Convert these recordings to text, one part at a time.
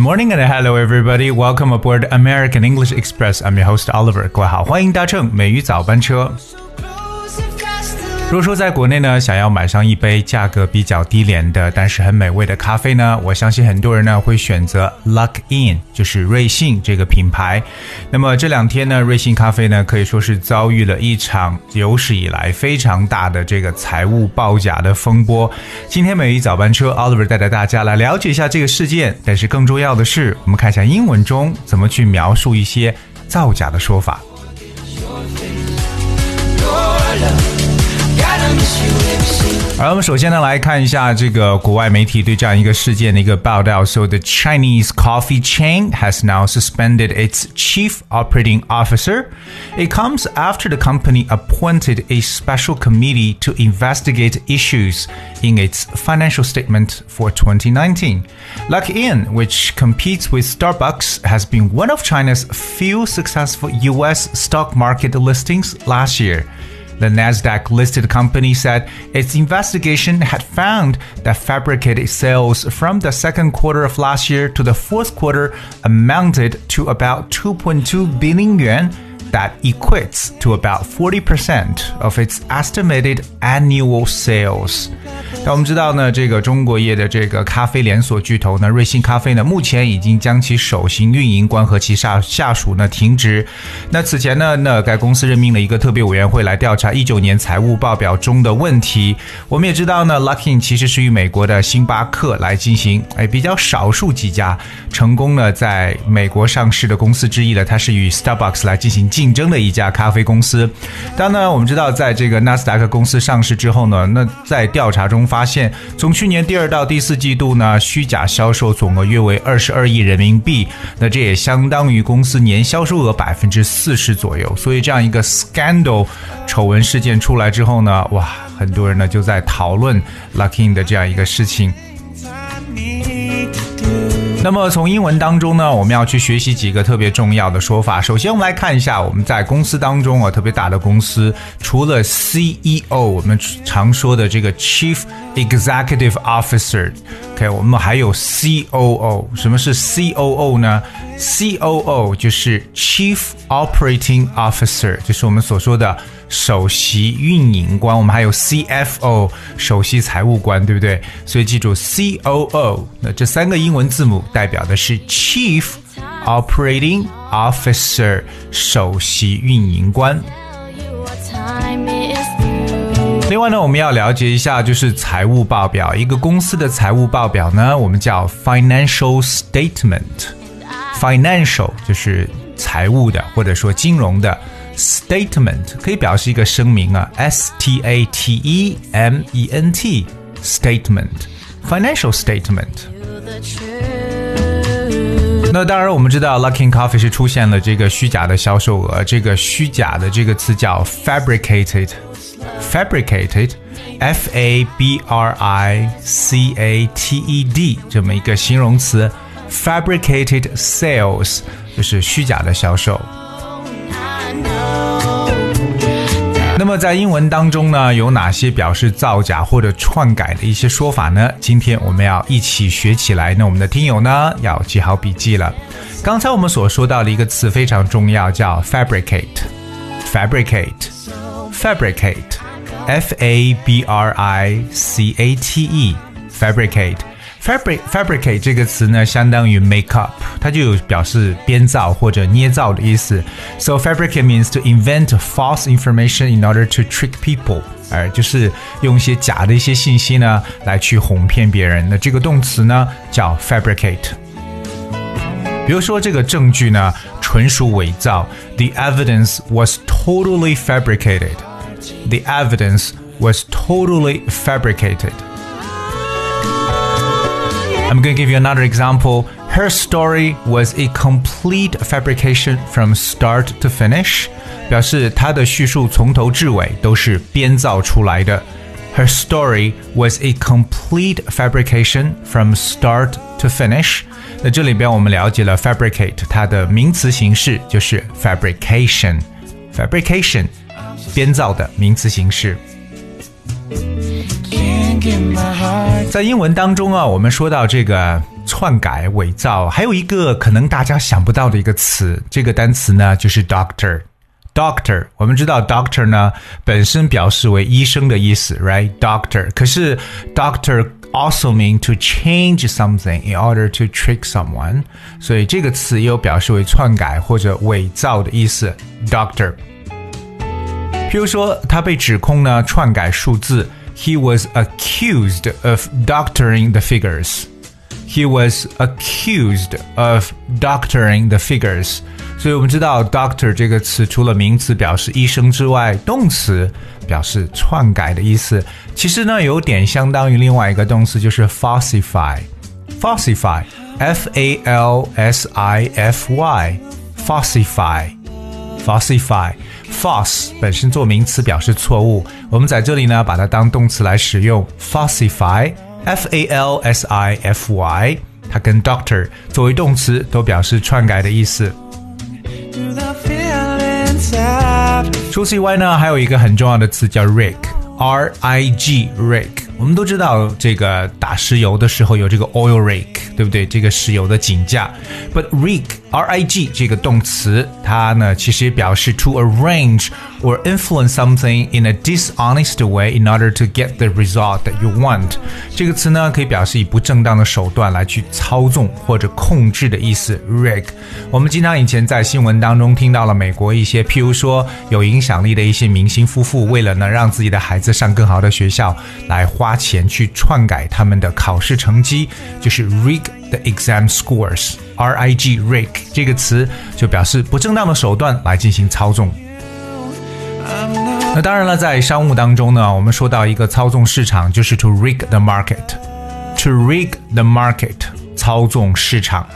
morning and hello everybody. Welcome aboard American English Express. I'm your host Oliver. 各位好，欢迎搭乘美语早班车。 如果说在国内呢，想要买上一杯价格比较低廉的，但是很美味的咖啡呢，我相信很多人呢会选择 Luck In，就是瑞幸这个品牌。那么这两天呢，瑞幸咖啡呢可以说是遭遇了一场有史以来非常大的这个财务报假的风波。今天美语早班车 Oliver 带着大家来了解一下这个事件，但是更重要的是，我们看一下英文中怎么去描述一些造假的说法。gotta miss you every single 而我们首先呢来看一下这个国外媒体对这样一个事件的一个报道。So the Chinese coffee chain has now suspended its chief operating officer. It comes after the company appointed a special committee to investigate issues in its financial statement for 2019. Luck In, which competes with Starbucks, has been one of China's few successful U.S. stock market listings last year. The Nasdaq listed company said its investigation had found that fabricated sales from the second quarter of last year to the fourth quarter amounted to about 2.2 billion yuan. That equates to about 40% of its estimated annual sales. 但我们知道呢，这个中国业的这个咖啡连锁巨头呢，瑞幸咖啡呢，目前已经将其首席运营官和其下下属呢停职。那此前呢，那该公司任命了一个特别委员会来调查一九年财务报表中的问题。我们也知道呢，Luckin 其实是与美国的星巴克来进行，哎，比较少数几家成功呢在美国上市的公司之一的，它是与 Starbucks 来进行竞竞争的一家咖啡公司。当然，我们知道在这个纳斯达克公司上市之后呢，那在调查中发现，从去年第二到第四季度呢，虚假销售总额约为二十二亿人民币，那这也相当于公司年销售额百分之四十左右。所以这样一个 scandal 丑闻事件出来之后呢，哇，很多人呢就在讨论 Luckin 的这样一个事情。那么从英文当中呢，我们要去学习几个特别重要的说法。首先，我们来看一下我们在公司当中啊，特别大的公司，除了 CEO，我们常说的这个 Chief Executive Officer，OK，、我们还有 COO。什么是 COO 呢？COO 就是 Chief Operating Officer，就是我们所说的首席运营官。我们还有 CFO，首席财务官，对不对？所以记住 COO，那这三个英文字母代表的是 Chief Operating Officer，首席运营官。另外呢，我们要了解一下就是财务报表。一个公司的财务报表呢，我们叫 financial statement。Financial 就是财务的或者说金融的。statement 可以表示一个声明啊，S T A T E M E N T statement financial statement。那当然，我们知道 Luckin Coffee 是出现了这个虚假的销售额，这个虚假的这个词叫 fabricated，fabricated，f a b r i c a t e d 这么一个形容词，fabricated sales 就是虚假的销售。那么在英文当中呢，有哪些表示造假或者篡改的一些说法呢？今天我们要一起学起来。那我们的听友呢，要记好笔记了。刚才我们所说到的一个词非常重要，叫 fabricate，fabricate，fabricate，f a b r i c a t e，fabricate。fabric fabricate 这个词呢，相当于 make up，它就有表示编造或者捏造的意思。So fabricate means to invent false information in order to trick people，而就是用一些假的一些信息呢，来去哄骗别人。那这个动词呢，叫 fabricate。比如说这个证据呢，纯属伪造，The evidence was totally fabricated. The evidence was totally fabricated. I'm going to give you another example. Her story was a complete fabrication from start to finish. 表示她的叙述从头至尾都是编造出来的。Her story was a complete fabrication from start to finish. 那这里边我们了解了 fabricate 它的名词形式就是 fabrication，fabrication 编造的名词形式。 在英文当中啊，我们说到这个篡改、伪造，还有一个可能大家想不到的一个词，这个单词呢就是 doctor。Doctor，我们知道 doctor 呢本身表示为医生的意思，right？Doctor，可是 doctor also mean to change something in order to trick someone，所以这个词也有表示为篡改或者伪造的意思，doctor。譬如说，他被指控呢篡改数字 ，he was accused of doctoring the figures。He was accused of doctoring the figures。所以我们知道 doctor 这个词除了名词表示医生之外，动词表示篡改的意思。其实呢，有点相当于另外一个动词，就是 falsify。falsify，f a l s i f y，falsify。 False 本身做名词表示错误，我们在这里呢把它当动词来使用 falsify f a l s i f y，它跟 doctor 作为动词都表示篡改的意思。除此以外呢，还有一个很重要的词叫 rig，r i g rig。我们都知道这个打石油的时候有这个 oil rig，对不对？这个石油的井架。But rig R I G 这个动词，它呢其实表示 to arrange or influence something in a dishonest way in order to get the result that you want。这个词呢可以表示以不正当的手段来去操纵或者控制的意思。rig，我们经常以前在新闻当中听到了美国一些，譬如说有影响力的一些明星夫妇，为了呢让自己的孩子上更好的学校，来花钱去篡改他们的考试成绩，就是 rig the exam scores。R I G rig 这个词就表示不正当的手段来进行操纵。那当然了，在商务当中呢，我们说到一个操纵市场，就是 to rig the market。to rig the market，操纵市场。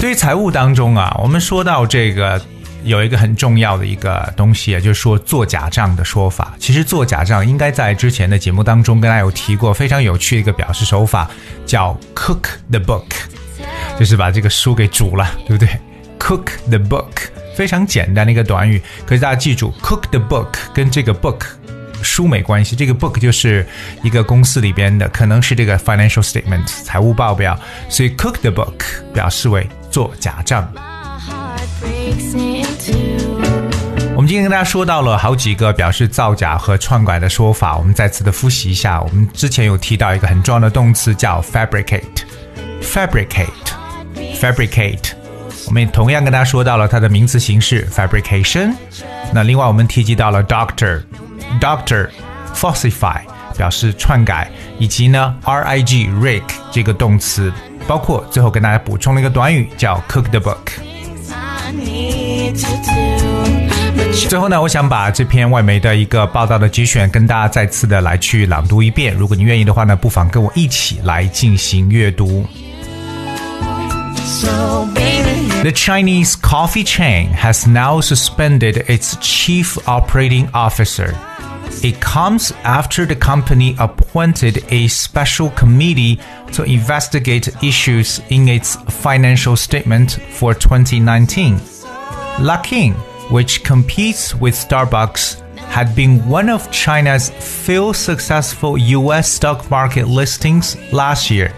对于财务当中啊，我们说到这个有一个很重要的一个东西，也就是说做假账的说法。其实做假账应该在之前的节目当中跟大家有提过，非常有趣的一个表示手法，叫 cook the book，就是把这个书给煮了，对不对？cook the book 非常简单的一个短语，可是大家记住，cook the book 跟这个 book 书没关系，这个 book 就是一个公司里边的，可能是这个 financial statement 财务报表，所以 cook the book 表示为做假账。我们今天跟大家说到了好几个表示造假和篡改的说法，我们再次的复习一下。我们之前有提到一个很重要的动词叫 fabricate，fabricate，fabricate。我们也同样跟大家说到了它的名词形式 fabrication。那另外我们提及到了 doctor，doctor，falsify 表示篡改，以及呢 rig rig 这个动词，包括最后跟大家补充了一个短语叫 cook the book。最后呢，我想把这篇外媒的一个报道的节选跟大家再次的来去朗读一遍。如果你愿意的话呢，不妨跟我一起来进行阅读。 So baby The Chinese coffee chain has now suspended its chief operating officer. It comes after the company appointed a special committee to investigate issues in its financial statement for 2019. Luckin, which competes with Starbucks, had been one of China's few successful US stock market listings last year.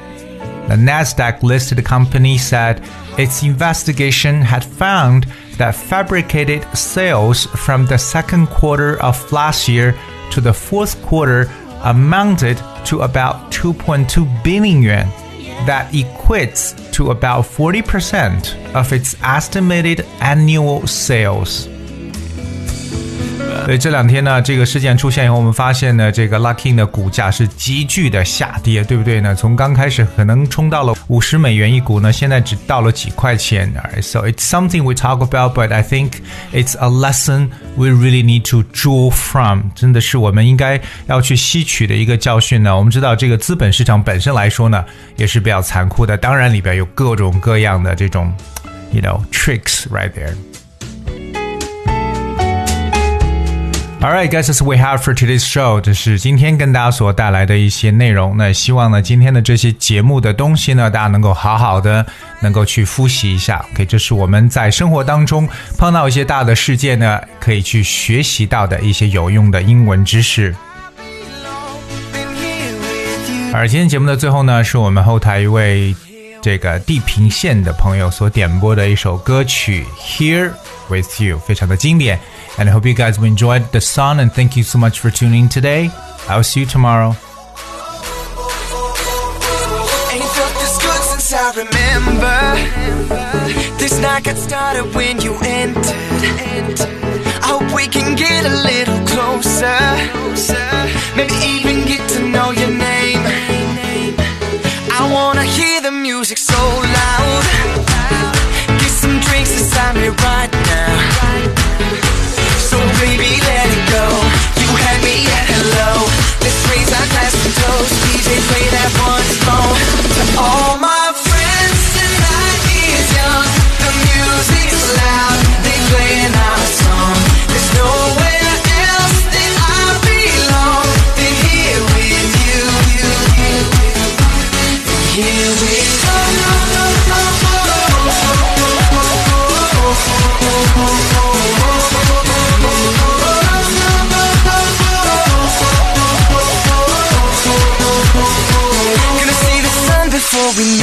The Nasdaq listed company said its investigation had found that fabricated sales from the second quarter of last year to the fourth quarter amounted to about 2.2 billion yuan. That equates to about 40% of its estimated annual sales. 所以这两天呢，这个事件出现以后，我们发现呢，这个 Luckin 的股价是急剧的下跌，对不对呢？从刚开始可能冲到了五十美元一股呢，现在只到了几块钱。So it's something we talk about, but I think it's a lesson we really need to draw from。真的是我们应该要去吸取的一个教训呢。我们知道这个资本市场本身来说呢，也是比较残酷的，当然里边有各种各样的这种，you know tricks right there。All right, guys, this we have for today's show，这是今天跟大家所带来的一些内容。那希望呢，今天的这些节目的东西呢，大家能够好好的能够去复习一下。OK，这是我们在生活当中碰到一些大的事件呢，可以去学习到的一些有用的英文知识。而今天节目的最后呢，是我们后台一位这个地平线的朋友所点播的一首歌曲《Here》。with you，非常的经典。And I hope you guys enjoyed the song and thank you so much for tuning today. I'll see you tomorrow. I remember This night got started when you entered I hope we can get a little closer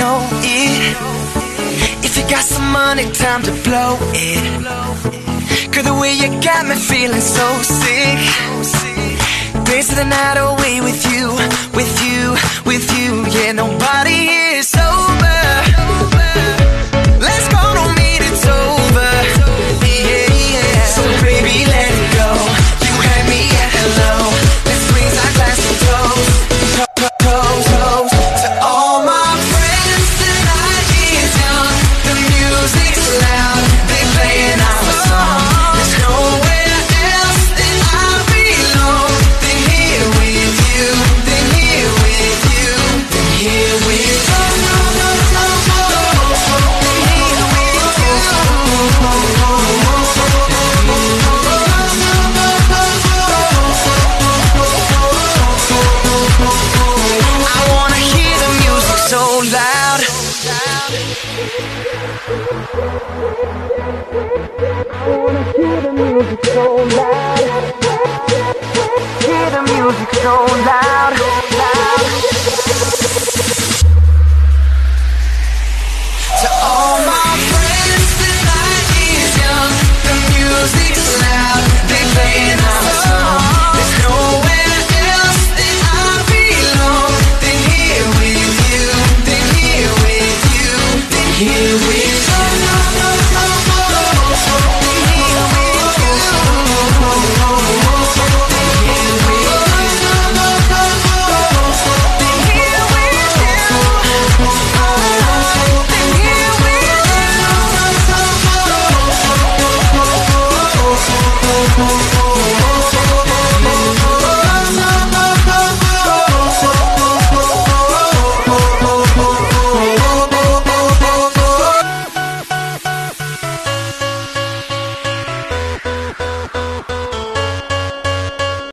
know it. If you got some money, time to blow it. Girl, the way you got me feeling so sick. Days of the night away with you, with you, with you. Yeah, nobody is so.